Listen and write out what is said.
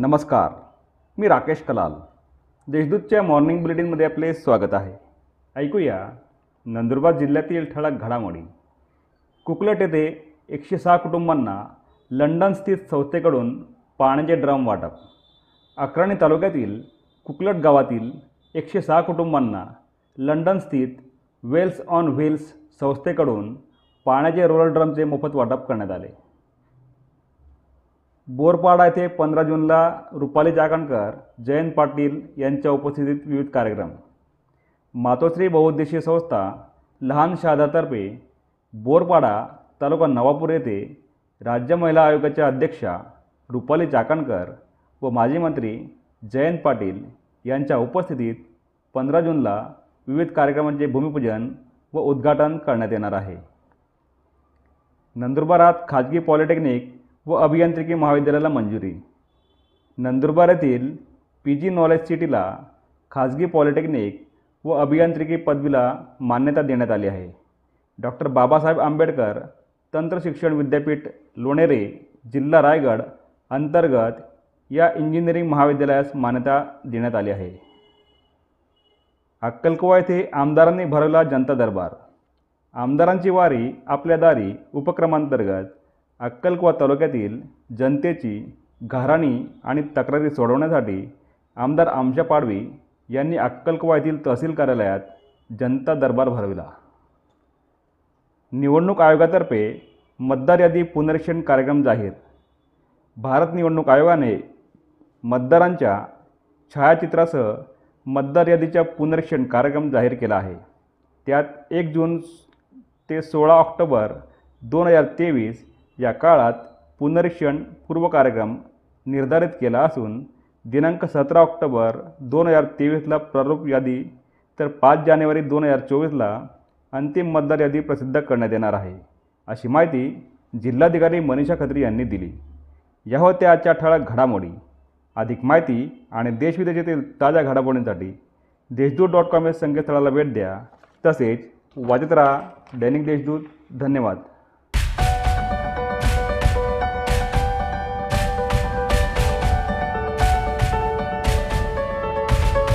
नमस्कार मी राकेश कलाल. देशदूतच्या मॉर्निंग बुलेटिनमध्ये आपले स्वागत आहे. ऐकूया नंदुरबार जिल्ह्यातील ठळक घडामोडी. कुकलट येथे एकशे सहा कुटुंबांना लंडन स्थित संस्थेकडून पाण्याचे ड्रम वाटप. अक्राणी तालुक्यातील कुकलट गावातील एकशे सहा कुटुंबांना लंडन स्थित वेल्स ऑन व्हील्स संस्थेकडून पाण्याचे रोलर ड्रमचे मोफत वाटप करण्यात आले. बोरपाडा येथे पंधरा जूनला रुपाली चाकणकर जयंत पाटील यांच्या उपस्थितीत विविध कार्यक्रम. मातोश्री बहुउद्देशीय संस्था लहान शहादातर्फे बोरपाडा तालुका नवापूर येथे राज्य महिला आयोगाच्या अध्यक्षा रुपाली चाकणकर व माजी मंत्री जयंत पाटील यांच्या उपस्थितीत पंधरा जूनला विविध कार्यक्रमांचे भूमिपूजन व उद्घाटन करण्यात येणार आहे. नंदुरबारात खाजगी पॉलिटेक्निक व अभियांत्रिकी महाविद्यालयाला मंजुरी. नंदुरबार येथील पी जी नॉलेज सिटीला खाजगी पॉलिटेक्निक व अभियांत्रिकी पदवीला मान्यता देण्यात आली आहे. डॉक्टर बाबासाहेब आंबेडकर तंत्रशिक्षण विद्यापीठ लोणेरे जिल्हा रायगड अंतर्गत या इंजिनिअरिंग महाविद्यालयास मान्यता देण्यात आली आहे. अक्कलकोवा येथे आमदारांनी भरवला जनता दरबार. आमदारांची वारी आपल्या दारी उपक्रमांतर्गत अक्कलकुवा तालुक्यातील जनतेची घराणी आणि तक्रारी सोडवण्यासाठी आमदार आमशा पाडवी यांनी अक्कलकोवा येथील तहसील कार्यालयात जनता दरबार भरविला. निवडणूक आयोगातर्फे मतदार यादी पुनरीक्षण कार्यक्रम जाहीर. भारत निवडणूक आयोगाने मतदारांच्या छायाचित्रासह मतदार यादीच्या पुनरीक्षण कार्यक्रम जाहीर केला आहे. त्यात एक जून ते सोळा ऑक्टोबर दोन हजार तेवीस या काळात पुनरीक्षण पूर्व कार्यक्रम निर्धारित केला असून दिनांक सतरा ऑक्टोबर दोन हजार तेवीसला प्रारूप यादी तर पाच जानेवारी दोन हजार चोवीसला अंतिम मतदार यादी प्रसिद्ध करण्यात येणार आहे अशी माहिती जिल्हाधिकारी मनीषा खत्री यांनी दिली. या होत्या आजच्या ठळक घडामोडी. अधिक माहिती आणि देशविदेशातील ताज्या घडामोडींसाठी देशदूत डॉट कॉम या संकेतस्थळाला भेट द्या. तसेच वाजत राहा दैनिक देशदूत. धन्यवाद.